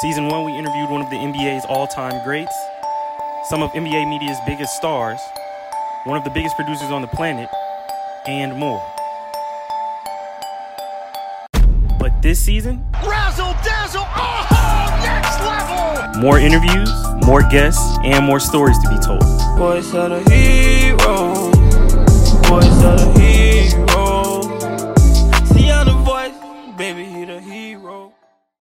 Season one, we interviewed one of the NBA's all time greats, some of NBA media's biggest stars, one of the biggest producers on the planet, and more. But this season, razzle dazzle, oh, next level! More interviews, more guests, and more stories to be told. Boys are the heroes. Boys are the heroes. See on the voice, baby, he the hero.